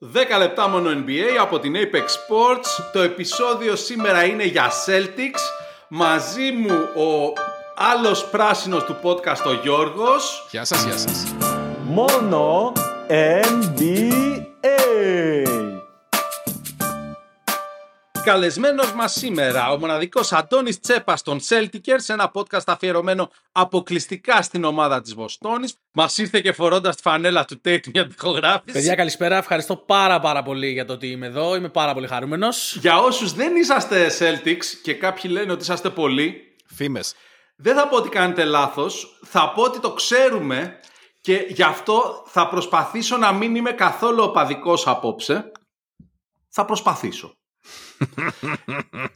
10 λεπτά μόνο NBA από την Apex Sports. Το επεισόδιο σήμερα είναι για Celtics. Μαζί μου ο άλλος πράσινος του podcast ο Γιώργος. Γεια σας, γεια σας. Μόνο NBA. Καλεσμένος μας σήμερα ο μοναδικός Αντώνης Τσέπας των Celtics, ένα podcast αφιερωμένο αποκλειστικά στην ομάδα της Βοστόνης. Μας ήρθε και φορώντας τη φανέλα του Tate μια τυχογράφηση. Παιδιά, καλησπέρα. Ευχαριστώ πάρα πάρα πολύ για το ότι είμαι εδώ. Είμαι πάρα πολύ χαρούμενος. Για όσους δεν είσαστε Celtics και κάποιοι λένε ότι είσαστε πολλοί, Φήμες. δεν θα πω ότι κάνετε λάθος, θα πω ότι το ξέρουμε και γι' αυτό θα προσπαθήσω να μην είμαι καθόλου οπαδικός απόψε. Θα προσπαθήσω.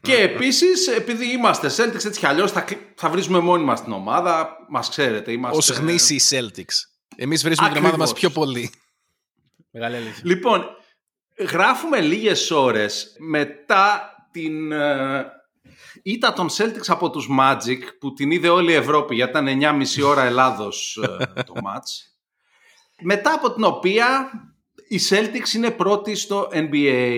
Και επίσης, επειδή είμαστε Celtics έτσι κι αλλιώς, θα, κλ- θα βρίζουμε μόνοι μας την ομάδα. Μας ξέρετε, είμαστε... Ως γνήσιοι Celtics. Εμείς βρίσκουμε την ομάδα μας Ακριβώς. πιο πολύ. Μεγάλη αλήθεια. Λοιπόν, γράφουμε λίγες ώρες μετά την ε, ήττα των Celtics από τους Magic που την είδε όλη η Ευρώπη γιατί ήταν 9,5 ώρα Ελλάδος ε, το match. Μετά από την οποία οι Celtics είναι πρώτοι στο NBA.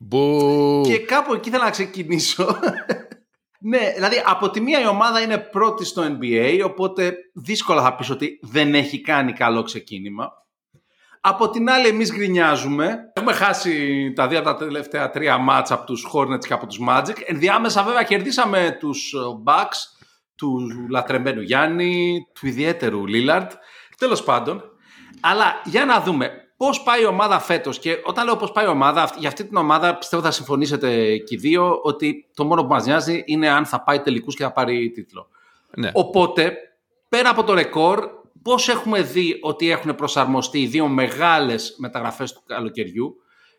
Μπου. Και κάπου εκεί θέλω να ξεκινήσω. ναι, δηλαδή από τη μία η ομάδα είναι πρώτη στο NBA, οπότε δύσκολα θα πεις ότι δεν έχει κάνει καλό ξεκίνημα. Από την άλλη εμείς γκρινιάζουμε. Έχουμε χάσει τα δύο από τα τελευταία τρία μάτς από τους Hornets και από τους Magic. Ενδιάμεσα βέβαια κερδίσαμε τους ε, Bucks, του λατρεμένου Γιάννη, του ιδιαίτερου Λίλαρντ. Τέλος πάντων. Αλλά για να δούμε πώς πάει η ομάδα φέτος και όταν λέω πώς πάει η ομάδα, αυτή- για αυτή την ομάδα πιστεύω θα συμφωνήσετε και οι δύο ότι το μόνο που μας νοιάζει είναι αν θα πάει τελικούς και θα πάρει τίτλο. Ναι. Οπότε, πέρα από το ρεκόρ, πώς έχουμε δει ότι έχουν προσαρμοστεί οι δύο μεγάλες μεταγραφές του καλοκαιριού,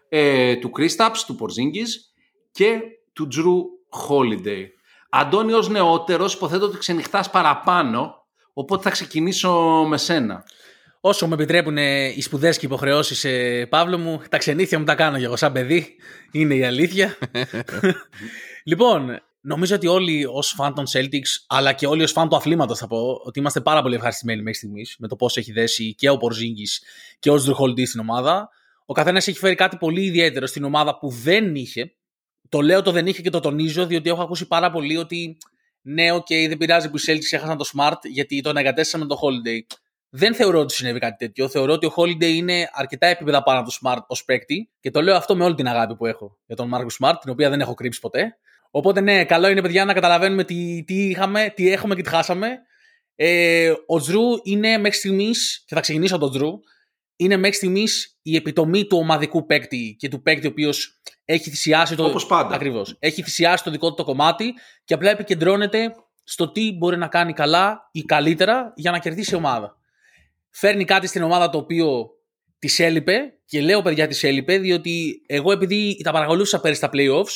ε, του Kristaps, του Porzingis και του Drew Holiday. Αντώνη, ως νεότερος, υποθέτω ότι ξενυχτάς παραπάνω, οπότε θα ξεκινήσω με σένα. Όσο με επιτρέπουν ε, οι σπουδές και οι υποχρεώσεις, ε, Παύλο μου, τα ξενήθια μου τα κάνω και εγώ σαν παιδί. Είναι η αλήθεια. λοιπόν, νομίζω ότι όλοι ως φαν των Celtics, αλλά και όλοι ως φαν του αθλήματος, θα πω, ότι είμαστε πάρα πολύ ευχαριστημένοι μέχρι στιγμής με το πώς έχει δέσει και ο Πορζίνγκη και ο Jrue Holiday στην ομάδα. Ο καθένας έχει φέρει κάτι πολύ ιδιαίτερο στην ομάδα που δεν είχε. Το λέω το δεν είχε και το τονίζω, διότι έχω ακούσει πάρα πολύ ότι ναι, οκ, δεν πειράζει που οι Celtics έχασαν το Smart γιατί τον αντικατέστησαν με το Holiday. Δεν θεωρώ ότι συνέβη κάτι τέτοιο. Θεωρώ ότι ο Holiday είναι αρκετά επίπεδα πάνω από το Smart ως παίκτη και το λέω αυτό με όλη την αγάπη που έχω για τον Marcus Smart, την οποία δεν έχω κρύψει ποτέ. Οπότε ναι, καλό είναι παιδιά να καταλαβαίνουμε τι, τι είχαμε, τι έχουμε και τι χάσαμε. Ε, ο Τζρου είναι μέχρι στιγμής, και θα ξεκινήσω από τον Τζρου, είναι μέχρι στιγμής η επιτομή του ομαδικού παίκτη και του παίκτη ο οποίος έχει θυσιάσει το. Όπως πάντα. Ακριβώς. Έχει θυσιάσει το δικό του το κομμάτι και απλά επικεντρώνεται στο τι μπορεί να κάνει καλά ή καλύτερα για να κερδίσει η ομάδα. Φέρνει κάτι στην ομάδα το οποίο της έλειπε και λέω παιδιά της έλειπε διότι εγώ επειδή τα παρακολούθησα πέρυσι στα playoffs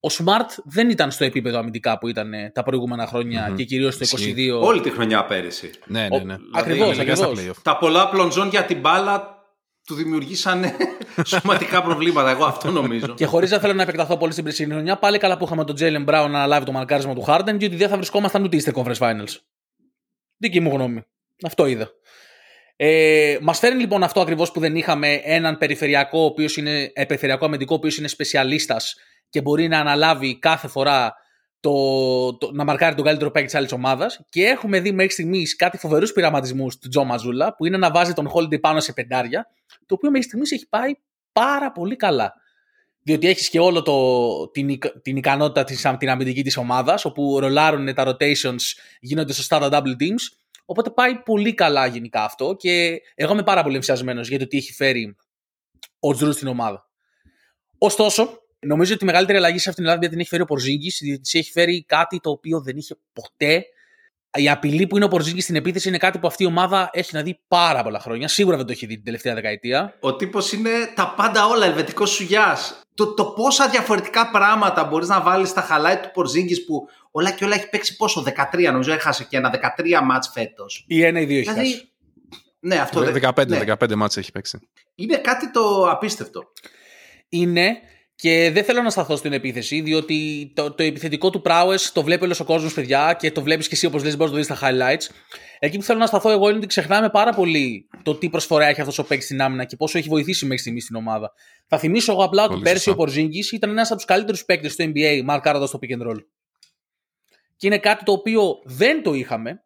ο Smart δεν ήταν στο επίπεδο αμυντικά που ήταν ε, τα προηγούμενα χρόνια Μμμ. και κυρίως το Ισχύει. 22. Όλη τη χρονιά πέρυσι. Ναι, ναι, ναι. Ακριβώς, Ειδικά στα ακριβώς. playoff. Τα πολλά πλονζόν για την μπάλα του δημιουργήσαν σωματικά προβλήματα. Εγώ αυτό νομίζω. Και χωρίς να θέλω να επεκταθώ πολύ στην περσινή χρονιά, πάλι καλά που είχαμε τον Jalen Brown να αναλάβει το μαρκάρισμα του Harden, γιατί δεν θα βρισκόμασταν ούτε Easter Conference Finals. Δική μου γνώμη. Αυτό είδα. Ε, Μας φέρνει λοιπόν αυτό ακριβώς που δεν είχαμε έναν περιφερειακό, ο οποίος είναι, ε, περιφερειακό αμυντικό, ο οποίος είναι σπεσιαλίστας και μπορεί να αναλάβει κάθε φορά το, το, να μαρκάρει τον καλύτερο παίκτη της άλλης ομάδας. Και έχουμε δει μέχρι στιγμής κάτι φοβερούς πειραματισμούς του Τζο Μαζούλα, που είναι να βάζει τον Holiday πάνω σε πεντάρια, το οποίο μέχρι στιγμής έχει πάει πάρα πολύ καλά. Διότι έχεις και όλο το, την, ικα- την ικανότητα της, την αμυντική της ομάδας, όπου ρολάρουν τα rotations, γίνονται σωστά τα double teams. Οπότε πάει πολύ καλά γενικά αυτό και εγώ είμαι πάρα πολύ ενθουσιασμένος για το τι έχει φέρει ο Τζρου στην ομάδα. Ωστόσο, νομίζω ότι η μεγαλύτερη αλλαγή σε αυτήν την Ελλάδα την έχει φέρει ο Πορζίνγκης, διότι της έχει φέρει κάτι το οποίο δεν είχε ποτέ. Η απειλή που είναι ο Πορζίνγκης στην επίθεση είναι κάτι που αυτή η ομάδα έχει να δει πάρα πολλά χρόνια. Σίγουρα δεν το έχει δει την τελευταία δεκαετία. Ο τύπος είναι τα πάντα όλα, ελβετικός σουγιάς. Το, το πόσα διαφορετικά πράγματα μπορείς να βάλεις στα χαλάι του Πορζίνγκη που όλα και όλα έχει παίξει πόσο, 13, νομίζω έχασε και ένα 13 μάτς φέτος. Ή ένα ή δύο έχει χάσει. Δηλαδή, ναι, αυτό δεν 15, ναι. 15 μάτς έχει παίξει. Είναι κάτι το απίστευτο. είναι Και δεν θέλω να σταθώ στην επίθεση, διότι το, το επιθετικό του prowess το βλέπει όλος ο κόσμος, παιδιά, και το βλέπεις και εσύ όπως λες, μπορείς να το δεις στα highlights. Εκεί που θέλω να σταθώ εγώ είναι ότι ξεχνάμε πάρα πολύ το τι προσφορά έχει αυτός ο παίκτης στην άμυνα και πόσο έχει βοηθήσει μέχρι στιγμής στην ομάδα. Θα θυμίσω εγώ απλά ότι Πολύ πέρσι σωστά. ο Πορζίνγκης ήταν ένας από τους καλύτερους παίκτες στο NBA, μαρκάροντας το pick and roll. Και είναι κάτι το οποίο δεν το είχαμε.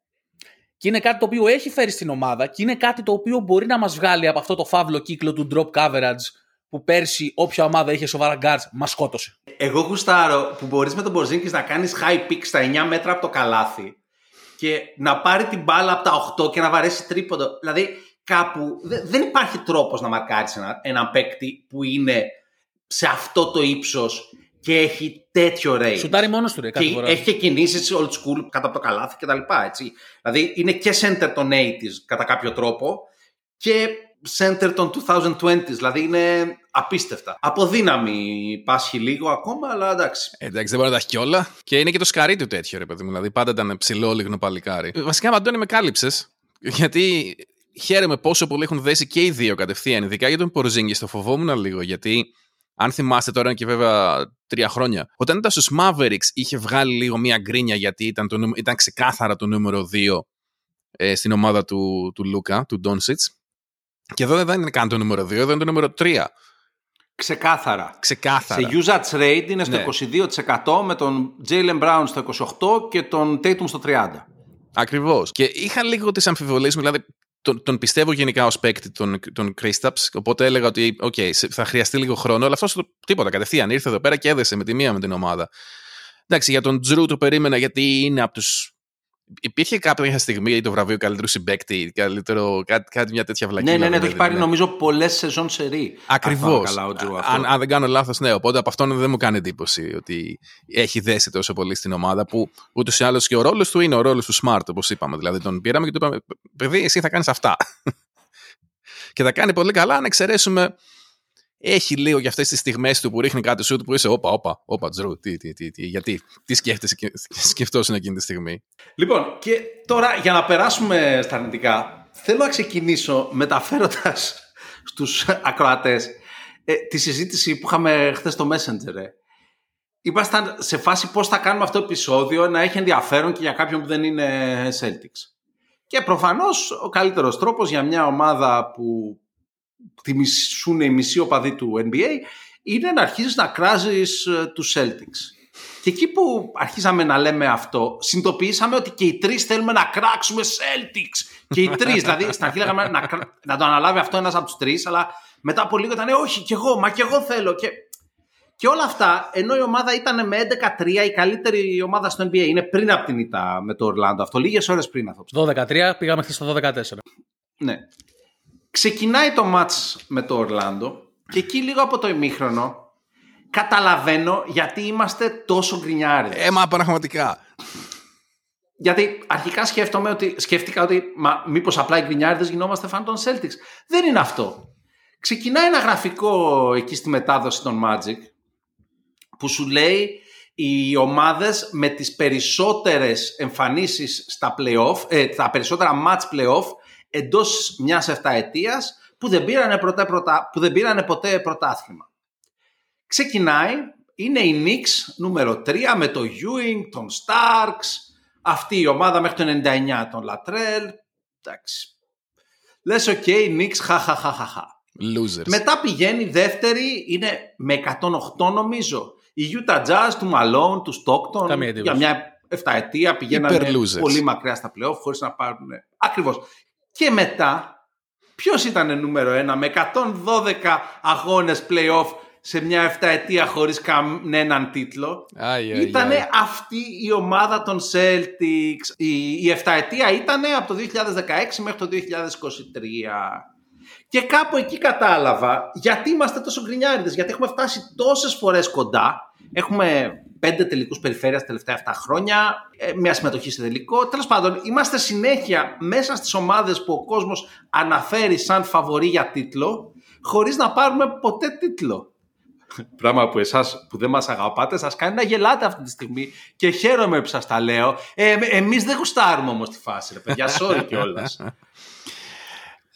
Και είναι κάτι το οποίο έχει φέρει στην ομάδα. Και είναι κάτι το οποίο μπορεί να μας βγάλει από αυτό το φαύλο κύκλο του drop coverage που πέρσι όποια ομάδα είχε σοβαρά guards μας σκότωσε. Εγώ γουστάρω που μπορείς με τον Μπορζίνκης να κάνεις high pick στα 9 μέτρα από το καλάθι και να πάρει την μπάλα από τα 8 και να βαρέσει τρίποντο. Δηλαδή κάπου δε- δεν υπάρχει τρόπος να μαρκάρεις ένα, έναν παίκτη που είναι σε αυτό το ύψος και έχει τέτοιο range. Σουτάρει μόνος του ρε κάθε και φορά. έχει και κινήσεις old school κάτω από το καλάθι κτλ. Έτσι. Δηλαδή είναι και center των 80s κατά κάποιο τρόπο και center των 2020s. Δηλαδή είναι απίστευτα. Από δύναμη πάσχει λίγο ακόμα, αλλά εντάξει. Ε, Εντάξει, δεν μπορεί να τα έχει κιόλα. Και είναι και το σκαρί του τέτοιο, ρε παιδί μου. Δηλαδή, πάντα ήταν ψηλό, λίγνο παλικάρι. Ε, Βασικά, Αντώνη, με κάλυψες. Γιατί χαίρομαι πόσο πολύ έχουν δέσει και οι δύο κατευθείαν. Ειδικά για τον Πορζίνγκη, το φοβόμουν λίγο. Γιατί αν θυμάστε τώρα είναι και βέβαια τρία χρόνια. Όταν ήταν στους Mavericks, είχε βγάλει λίγο μία γκρίνια γιατί ήταν, το, νούμερο- ήταν ξεκάθαρα το νούμερο 2 ε, στην ομάδα του, του Λούκα, του Ντόνσιτς. Και εδώ δεν είναι καν το νούμερο 2, εδώ είναι το νούμερο 3. Ξεκάθαρα. Ξεκάθαρα. Σε usage rate είναι στο Ναι. 22% με τον Jaylen Brown στο 28% και τον Tatum στο 30%. Ακριβώς. Και είχα λίγο τις αμφιβολίες μου, δηλαδή τον, τον πιστεύω γενικά ως παίκτη τον, τον Kristaps, οπότε έλεγα ότι οκ, σε- θα χρειαστεί λίγο χρόνο, αλλά αυτός τίποτα κατευθείαν ήρθε εδώ πέρα και έδεσε με τη μία με την ομάδα. Εντάξει, για τον Τζρου το περίμενα γιατί είναι από τους. Υπήρχε κάποια στιγμή το βραβείο καλύτερου συμπέκτη, καλύτερο, κάτι, κάτι μια τέτοια βλακία. Ναι, ναι, ναι, το έχει πάρει νομίζω πολλές σεζόν σε ρί. Ακριβώς. Καλά, ο Drew αυτό. Αν, αν δεν κάνω λάθος, ναι. Οπότε από αυτόν δεν μου κάνει εντύπωση ότι έχει δέσει τόσο πολύ στην ομάδα που ούτως ή άλλως και ο ρόλος του είναι ο ρόλος του Smart, όπως είπαμε. Δηλαδή τον πήραμε και του είπαμε, παιδί, εσύ θα κάνεις αυτά. και θα κάνει πολύ καλά αν εξαιρέσουμε. Έχει λίγο για αυτές τις στιγμές του που ρίχνει κάτι σουτ που είσαι, όπα, όπα, όπα, Τζρου, τι, τι, τι, τι, γιατί, τι σκέφτεσαι, σκεφτόσουν εκείνη τη στιγμή. Λοιπόν, και τώρα για να περάσουμε στα αρνητικά, θέλω να ξεκινήσω μεταφέροντας στους ακροατές ε, τη συζήτηση που είχαμε χθες στο Messenger. Ε. Ήμασταν σε φάση πώς θα κάνουμε αυτό το επεισόδιο να έχει ενδιαφέρον και για κάποιον που δεν είναι Celtics. Και προφανώς ο καλύτερος τρόπος για μια ομάδα που τη μισούν οι μισοί οπαδοί του NBA είναι να αρχίσεις να κράζεις ε, τους Celtics. Και εκεί που αρχίσαμε να λέμε αυτό, συνειδητοποιήσαμε ότι και οι τρεις θέλουμε να κράξουμε Celtics. Και οι τρεις, δηλαδή στην αρχή λέγαμε να, κρα- να το αναλάβει αυτό ένας από τους τρεις, αλλά μετά από λίγο ήταν όχι, κι εγώ, μα κι εγώ θέλω. Και, και όλα αυτά, ενώ η ομάδα ήταν με 11-3, η καλύτερη ομάδα στο NBA. Είναι πριν από την ήττα με το Ορλάντο αυτό, λίγες ώρες πριν αυτό. Στο 12-13 πήγαμε χθες στο 12-14. Ναι. Ξεκινάει το μάτς με το Ορλάντο και εκεί λίγο από το ημίχρονο καταλαβαίνω γιατί είμαστε τόσο γκρινιάριδες. Ε, μα πραγματικά. Γιατί αρχικά σκέφτομαι ότι, σκέφτηκα ότι μα, μήπως απλά οι γκρινιάριδες γινόμαστε φαν των Celtics. Δεν είναι αυτό. Ξεκινάει ένα γραφικό εκεί στη μετάδοση των Magic που σου λέει οι ομάδες με τις περισσότερες εμφανίσεις στα playoff, ε, τα περισσότερα match playoff εντός μιας εφταετίας που δεν πήρανε, ποτέ, πρωτα, που δεν πήρανε ποτέ πρωτάθλημα. Ξεκινάει, είναι οι Knicks νούμερο 3 με το Ewing, τον Starks, αυτή η ομάδα μέχρι το 99 τον Latrell. Εντάξει. Λες ok, okay, Knicks, χαχαχαχαχα. Losers. Μετά πηγαίνει δεύτερη, είναι με 108 νομίζω. Η Utah Jazz του Malone, του Stockton, Καμία εντύπωση. για μια 7 ετία πηγαίνανε Hyper-losers. πολύ μακριά στα playoff χωρίς να πάρουν... Ακριβώς. Και μετά, ποιος ήταν νούμερο ένα με 112 αγώνες playoff σε μια 7 ετία χωρίς κανέναν τίτλο; Άι, άι, Ήταν άι. αυτή η ομάδα των Celtics. Η, η 7 ετία ήταν από το 2016 μέχρι το 2023. Και κάπου εκεί κατάλαβα γιατί είμαστε τόσο γκρινιάριδες. Γιατί έχουμε φτάσει τόσες φορές κοντά. Έχουμε πέντε τελικούς περιφέρειας τα τελευταία 7 χρόνια. ε, Μια συμμετοχή σε τελικό. Τέλος πάντων, είμαστε συνέχεια μέσα στις ομάδες που ο κόσμος αναφέρει σαν φαβορή για τίτλο, χωρίς να πάρουμε ποτέ τίτλο. Πράγμα που εσάς που δεν μας αγαπάτε σας κάνει να γελάτε αυτή τη στιγμή και χαίρομαι που σας τα λέω. Ε, εμείς δεν γουστάρουμε όμως τη φάση ρε παιδιά, sorry κιόλας.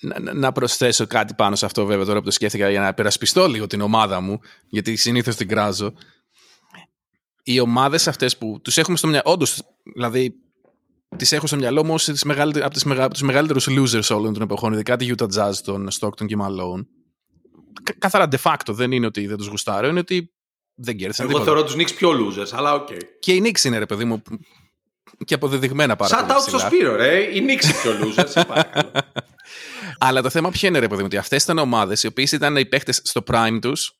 να, να προσθέσω κάτι πάνω σε αυτό βέβαια τώρα που το σκέφτηκα για να περασπιστώ λίγο την ομάδα μου, γιατί συνήθως την κράζω. Οι ομάδες αυτές που τους έχουμε στο μυαλό, όντως, δηλαδή τις έχω στο μυαλό μου ως από, τις μεγα, τους μεγαλύτερους losers όλων των εποχών, ειδικά τη Utah Jazz, τον Stockton και Malone. Καθαρά de facto δεν είναι ότι δεν τους γουστάρω, είναι ότι δεν κέρδισαν Εγώ θεωρώ τους Knicks πιο losers, αλλά ok. Okay. Και οι Knicks είναι ρε παιδί μου και αποδεδειγμένα πάρα Shout out στο Σπύρο ρε, οι Knicks πιο losers, Αλλά το θέμα ποιο είναι ρε παιδί μου, ότι αυτές ήταν ομάδες οι οποίες ήταν οι παίχτες στο prime τους,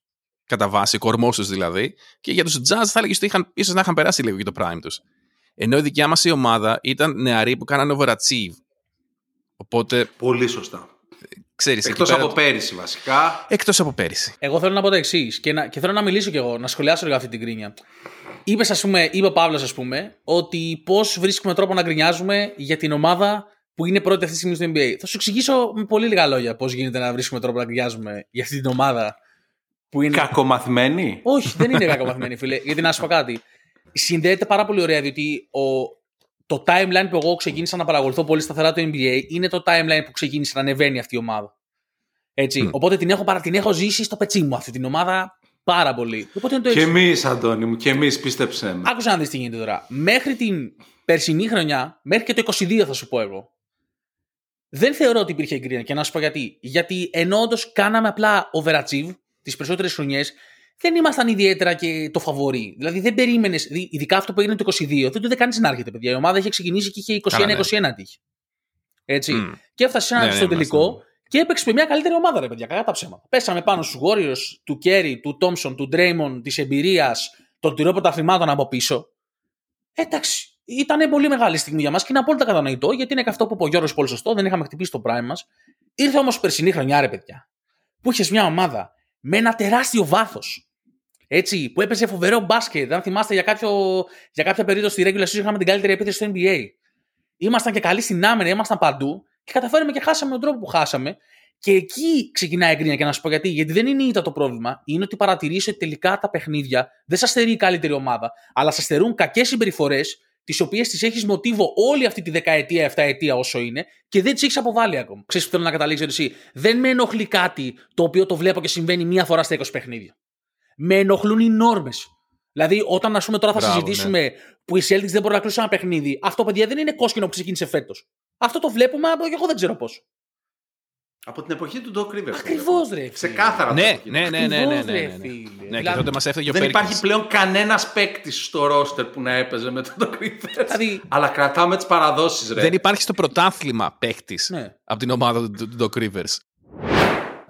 κατά βάση, κορμό του δηλαδή, και για τους Jazz θα έλεγες ότι είχαν, ίσως να είχαν περάσει λίγο και το prime τους. Ενώ η δικιά μας η ομάδα ήταν νεαροί που κάνανε overachieve. Οπότε. Πολύ σωστά. Ξέρεις, Εκτός από πέρυσι βασικά. Εκτός από πέρυσι. Εγώ θέλω να πω το εξής και, και θέλω να μιλήσω κι εγώ, να σχολιάσω λίγο αυτή την κρίνια. Είπες, ας πούμε, είπε ο Παύλος, ας πούμε, ότι πώς βρίσκουμε τρόπο να γκρινιάζουμε για την ομάδα που είναι πρώτη αυτή τη στιγμή στο NBA. Θα σου εξηγήσω με πολύ λίγα λόγια πώς γίνεται να βρίσκουμε τρόπο να γκρινιάζουμε για αυτή την ομάδα που είναι. Κακομαθημένη; Όχι, δεν είναι κακομαθημένη, φίλε. Γιατί να σου πω κάτι συνδέεται πάρα πολύ ωραία, διότι ο, το timeline που εγώ ξεκίνησα να παρακολουθώ πολύ σταθερά το NBA είναι το timeline που ξεκίνησε να ανεβαίνει αυτή η ομάδα. Έτσι. Οπότε την έχω, παρα, την έχω ζήσει στο πετσί μου αυτή την ομάδα πάρα πολύ. Οπότε είναι το και εμείς, Αντώνη μου, και εμείς πίστεψε με. Άκουσα να δεις τι γίνεται τώρα. Μέχρι την περσινή χρονιά, μέχρι και το 22 θα σου πω εγώ. Δεν θεωρώ ότι υπήρχε εγκρίνεια και να σου πω γιατί. Γιατί ενώ όντως κάναμε απλά overachieve τις περισσότερες χρονιές, δεν ήμασταν ιδιαίτερα και το φαβορή. Δηλαδή δεν περίμενες, ειδικά αυτό που έγινε το 22, δεν το είδε κανείς να έρχεται, παιδιά. Η ομάδα είχε ξεκινήσει και είχε 21-21 ναι. τύχη. Έτσι. Mm. Και έφτασε ναι, στο ναι, τελικό και έπαιξε με μια καλύτερη ομάδα, ρε παιδιά, κατά τα ψέματα. Πέσαμε πάνω στους Warriors, του Κέρι, του Τόμσον, του Ντρέιμον, της εμπειρίας, των τυρών πρωταθλημάτων από πίσω. Εντάξει, ήταν πολύ μεγάλη στιγμή για μας και είναι απόλυτα κατανοητό γιατί είναι και αυτό που είπε ο Γιώργος πολύ σωστό, δεν είχαμε χτυπήσει το prime μας. Ήρθε όμως περσινή χρονιά, ρε παιδιά, που είχες μια ομάδα με ένα τεράστιο βάθος έτσι, που έπαιζε φοβερό μπάσκετ. Αν θυμάστε για, κάποιο, για κάποια περίοδο στη regular season είχαμε την καλύτερη επίθεση στο NBA. Ήμασταν και καλοί στην άμυνα, ήμασταν παντού και καταφέραμε και χάσαμε τον τρόπο που χάσαμε. Και εκεί ξεκινάει η εγκρίνεια και να σου πω γιατί. Γιατί δεν είναι ήττα το πρόβλημα. Είναι ότι παρατηρήσει ότι τελικά τα παιχνίδια δεν σας στερεί η καλύτερη ομάδα, αλλά σας στερούν κακές συμπεριφορές, τις οποίες τις έχεις μοτίβο όλη αυτή τη δεκαετία, εφταετία όσο είναι και δεν τις έχεις αποβάλει ακόμα. Ξέρεις που θέλω να καταλήξω εσύ; Δεν με ενοχλεί κάτι το οποίο το βλέπω και συμβαίνει μία φορά στα 20 παιχνίδια με ενοχλούν οι νόρμες. Δηλαδή, όταν ας πούμε, τώρα θα Μπράβο, συζητήσουμε ναι. που οι Celtics δεν μπορούν να κλείσουν ένα παιχνίδι, αυτό παιδιά δεν είναι κόσκινο που ξεκίνησε φέτος. Αυτό το βλέπουμε, και εγώ δεν ξέρω πώς. Από την εποχή του Doc Rivers. Ακριβώς, ρε. Ξεκάθαρα. Ναι, ναι, ναι, ναι, ναι, ναι, ναι, ναι. ναι δηλαδή, τότε μας έφταγε δεν υπάρχει πλέον κανένας παίκτης στο ρόστερ που να έπαιζε με τον Doc Rivers. Δηλαδή, Αλλά κρατάμε τις παραδόσεις, ρε. Δεν υπάρχει στο πρωτάθλημα παίκτης ναι. από την ομάδα του Doc Rivers.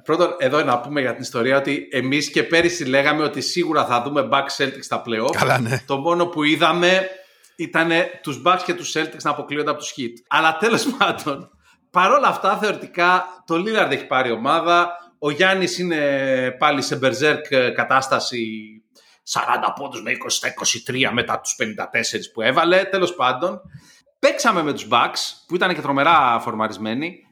Πρώτον, εδώ να πούμε για την ιστορία ότι εμείς και πέρυσι λέγαμε ότι σίγουρα θα δούμε Bucks Celtics στα playoff. Καλά, ναι. Το μόνο που είδαμε ήταν τους Bucks και τους Celtics να αποκλείονται από τους Heat. Αλλά τέλος πάντων, παρόλα αυτά θεωρητικά το Lillard έχει πάρει ομάδα. Ο Γιάννης είναι πάλι σε berserk κατάσταση 40 πόντους με 20 στα 23 μετά τους 54 που έβαλε. Τέλος πάντων, παίξαμε με τους Bucks που ήταν και τρομερά φορμαρισμένοι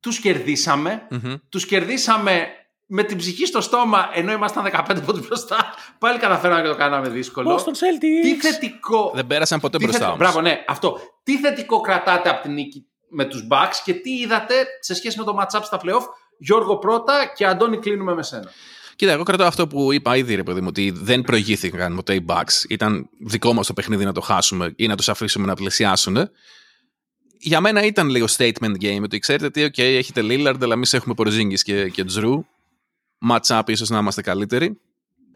τους κερδισαμε τους κερδίσαμε με την ψυχή στο στόμα, ενώ ήμασταν 15 πόντους μπροστά. Πάλι καταφέραμε και το κάναμε δύσκολο. Πώς τον Celtics. Τι θετικό... Δεν πέρασαν ποτέ μπροστά όμως. Μπράβο, ναι, αυτό. Τι θετικό κρατάτε από την νίκη με τους Bucks και τι είδατε σε σχέση με το match-up στα playoff. Γιώργο πρώτα και Αντώνη κλείνουμε με σένα. Κοίτα, εγώ κρατάω αυτό που είπα ήδη, ρε παιδί μου, ότι δεν προηγήθηκαν ποτέ οι Bucks. Ήταν δικό μας το παιχνίδι να το χάσουμε ή να τους αφήσουμε να πλησιάσουν για μένα ήταν λίγο statement game. Ότι ξέρετε τι, OK, έχετε Lillard, αλλά εμείς έχουμε Porzingis και, και Drew. Match up, ίσως να είμαστε καλύτεροι.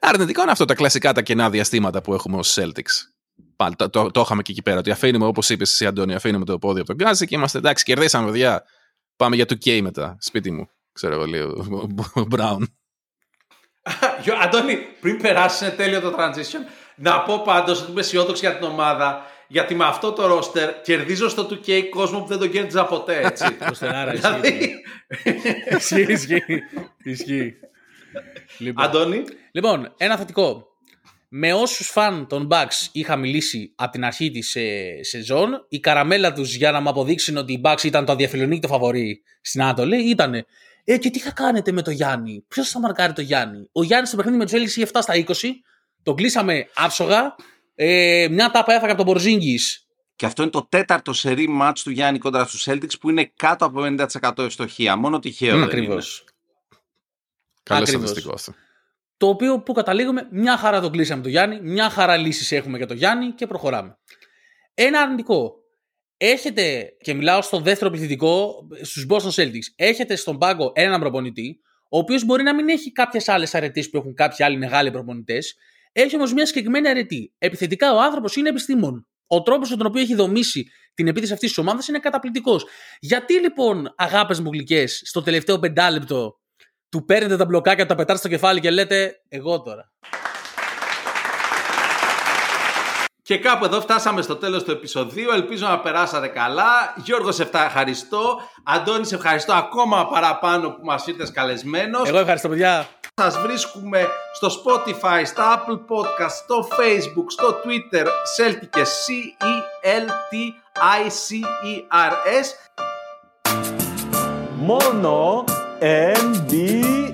Αρνητικό είναι αυτό τα κλασικά τα κενά διαστήματα που έχουμε ως Celtics. Πάλι το, το, το, είχαμε και εκεί πέρα. Ότι αφήνουμε, όπως είπες εσύ, Αντώνη, αφήνουμε το πόδι από τον Γκάζι και είμαστε εντάξει, κερδίσαμε, παιδιά. Πάμε για 2K μετά, σπίτι μου. Ξέρω εγώ λίγο. Brown. Αντώνη, πριν περάσεις τέλειο το transition, να πω πάντως ότι είμαι αισιόδοξη για την ομάδα γιατί με αυτό το ρόστερ κερδίζω στο 2K κόσμο που δεν τον κέρδιζα ποτέ, έτσι. Ροστεράρα, δηλαδή... ισχύει. Ισχύει, ισχύει. Λοιπόν. Αντώνη; Λοιπόν, ένα θετικό. Με όσους φαν των Bucks είχα μιλήσει από την αρχή της σεζόν, η καραμέλα τους για να μου αποδείξουν ότι οι Bucks ήταν το αδιαφιλονίκητο φαβορή στην Ανατολή ήταν «Ε, και τι θα κάνετε με το Γιάννη, ποιος θα μαρκάρει το Γιάννη». Ο Γιάννης στο παιχνίδι με τους έλυσε 7 στα 20, τον κλείσαμε άψογα, ε, μια τάπα έφαγε από τον Μπορζίνγκης. Και αυτό είναι το τέταρτο σερή μάτς του Γιάννη κόντρα στους Celtics που είναι κάτω από 50% ευστοχία. Μόνο τυχαίο δεν Ακριβώς. είναι. Καλό Ακριβώς. στατιστικό αυτό. Το οποίο που καταλήγουμε, μια χαρά το κλείσαμε το Γιάννη, μια χαρά λύσεις έχουμε για το Γιάννη και προχωράμε. Ένα αρνητικό. Έχετε, και μιλάω στο δεύτερο πληθυντικό, στους Boston Celtics, έχετε στον πάγκο έναν προπονητή, ο οποίος μπορεί να μην έχει κάποιες άλλες αρετές που έχουν κάποιοι άλλοι μεγάλοι προπονητές, έχει όμως μια συγκεκριμένη αρετή. Επιθετικά ο άνθρωπος είναι επιστήμον. Ο τρόπος με τον οποίο έχει δομήσει την επίθεση αυτής της ομάδας είναι καταπληκτικός. Γιατί λοιπόν, αγάπες μου γλυκές, στο τελευταίο πεντάλεπτο του παίρνετε τα μπλοκάκια, τα πετάτε στο κεφάλι και λέτε εγώ τώρα. Και κάπου εδώ φτάσαμε στο τέλος του επεισοδίου. Ελπίζω να περάσατε καλά. Γιώργος, σε ευχαριστώ. Αντώνης, σε ευχαριστώ ακόμα παραπάνω που μας ήρθες καλεσμένος. Εγώ ευχαριστώ, παιδιά. Σας βρίσκουμε στο Spotify, στα Apple Podcast, στο Facebook, στο Twitter, Celtics, C-E-L-T-I-C-E-R-S. Μόνο NBA.